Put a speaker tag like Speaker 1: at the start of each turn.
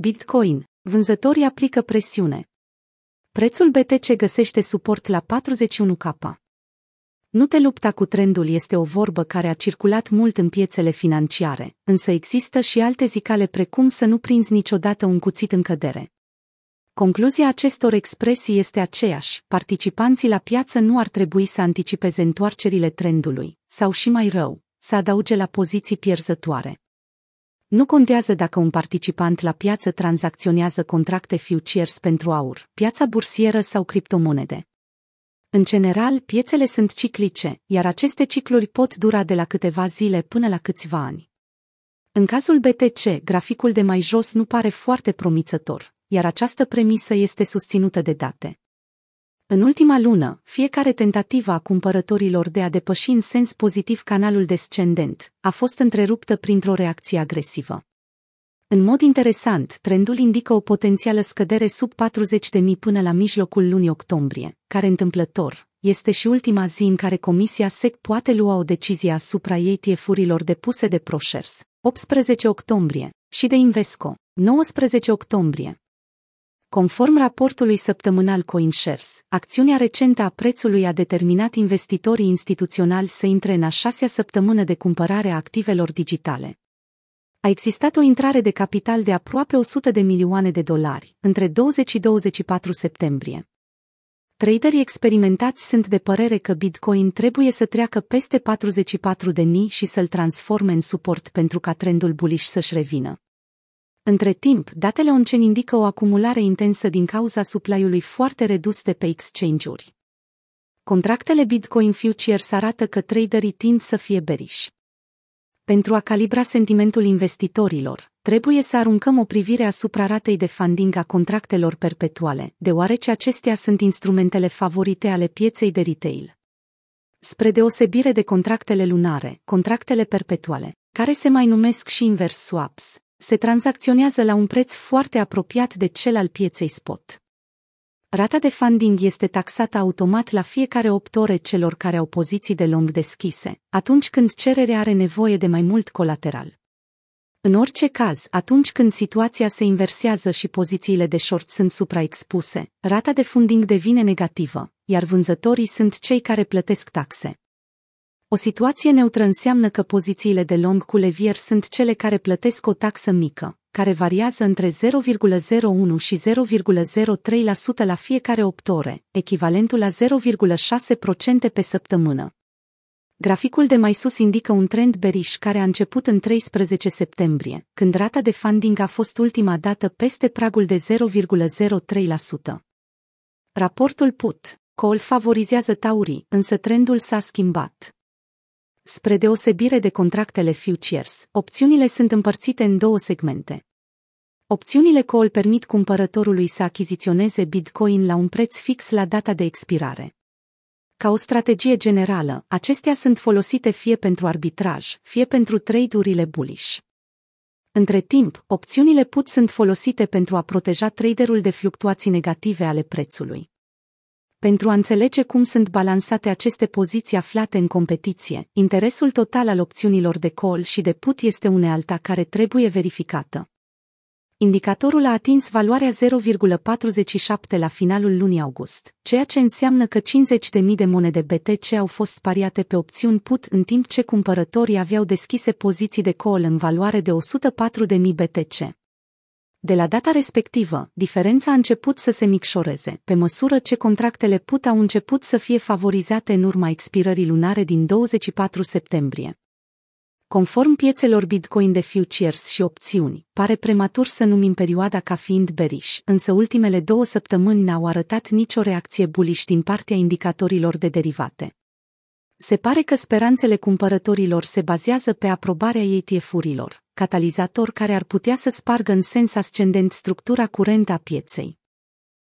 Speaker 1: Bitcoin. Vânzătorii aplică presiune. Prețul BTC găsește suport la 41K. Nu te lupta cu trendul este o vorbă care a circulat mult în piețele financiare, însă există și alte zicale precum să nu prinzi niciodată un cuțit în cădere. Concluzia acestor expresii este aceeași, participanții la piață nu ar trebui să anticipeze întoarcerile trendului, sau și mai rău, să adauge la poziții pierzătoare. Nu contează dacă un participant la piață tranzacționează contracte futures pentru aur, piața bursieră sau criptomonede. În general, piețele sunt ciclice, iar aceste cicluri pot dura de la câteva zile până la câțiva ani. În cazul BTC, graficul de mai jos nu pare foarte promițător, iar această premisă este susținută de date. În ultima lună, fiecare tentativă a cumpărătorilor de a depăși în sens pozitiv canalul descendent a fost întreruptă printr-o reacție agresivă. În mod interesant, trendul indică o potențială scădere sub 40.000 până la mijlocul lunii octombrie, care întâmplător este și ultima zi în care Comisia SEC poate lua o decizie asupra ETF-urilor depuse de ProShares, 18 octombrie, și de Invesco, 19 octombrie. Conform raportului săptămânal CoinShares, acțiunea recentă a prețului a determinat investitorii instituționali să intre în a șasea săptămână de cumpărare a activelor digitale. A existat o intrare de capital de aproape 100 de milioane de dolari între 20 și 24 septembrie. Traderii experimentați sunt de părere că Bitcoin trebuie să treacă peste 44 de mii și să-l transforme în suport pentru ca trendul bullish să-și revină. Între timp, datele onceni indică o acumulare intensă din cauza supply-ului foarte redus de pe exchange-uri. Contractele Bitcoin Futures arată că traderii tind să fie bearish. Pentru a calibra sentimentul investitorilor, trebuie să aruncăm o privire asupra ratei de funding a contractelor perpetuale, deoarece acestea sunt instrumentele favorite ale pieței de retail. Spre deosebire de contractele lunare, contractele perpetuale, care se mai numesc și invers swaps, se tranzacționează la un preț foarte apropiat de cel al pieței spot. Rata de funding este taxată automat la fiecare 8 ore celor care au poziții de long deschise, atunci când cererea are nevoie de mai mult colateral. În orice caz, atunci când situația se inversează și pozițiile de short sunt supraexpuse, rata de funding devine negativă, iar vânzătorii sunt cei care plătesc taxe. O situație neutră înseamnă că pozițiile de long cu levier sunt cele care plătesc o taxă mică, care variază între 0,01 și 0,03% la fiecare 8 ore, echivalentul la 0,6% pe săptămână. Graficul de mai sus indică un trend bearish care a început în 13 septembrie, când rata de funding a fost ultima dată peste pragul de 0,03%. Raportul PUT Call favorizează taurii, însă trendul s-a schimbat. Spre deosebire de contractele futures, opțiunile sunt împărțite în două segmente. Opțiunile call permit cumpărătorului să achiziționeze Bitcoin la un preț fix la data de expirare. Ca o strategie generală, acestea sunt folosite fie pentru arbitraj, fie pentru trade-urile bullish. Între timp, opțiunile put sunt folosite pentru a proteja traderul de fluctuații negative ale prețului. Pentru a înțelege cum sunt balansate aceste poziții aflate în competiție, interesul total al opțiunilor de call și de put este unealta care trebuie verificată. Indicatorul a atins valoarea 0,47 la finalul lunii august, ceea ce înseamnă că 50.000 de monede BTC au fost pariate pe opțiuni put în timp ce cumpărătorii aveau deschise poziții de call în valoare de 104.000 BTC. De la data respectivă, diferența a început să se micșoreze, pe măsură ce contractele put au început să fie favorizate în urma expirării lunare din 24 septembrie. Conform piețelor Bitcoin de futures și opțiuni, pare prematur să numim perioada ca fiind bearish, însă ultimele două săptămâni n-au arătat nicio reacție bullish din partea indicatorilor de derivate. Se pare că speranțele cumpărătorilor se bazează pe aprobarea ETF-urilor, catalizator care ar putea să spargă în sens ascendent structura curentă a pieței.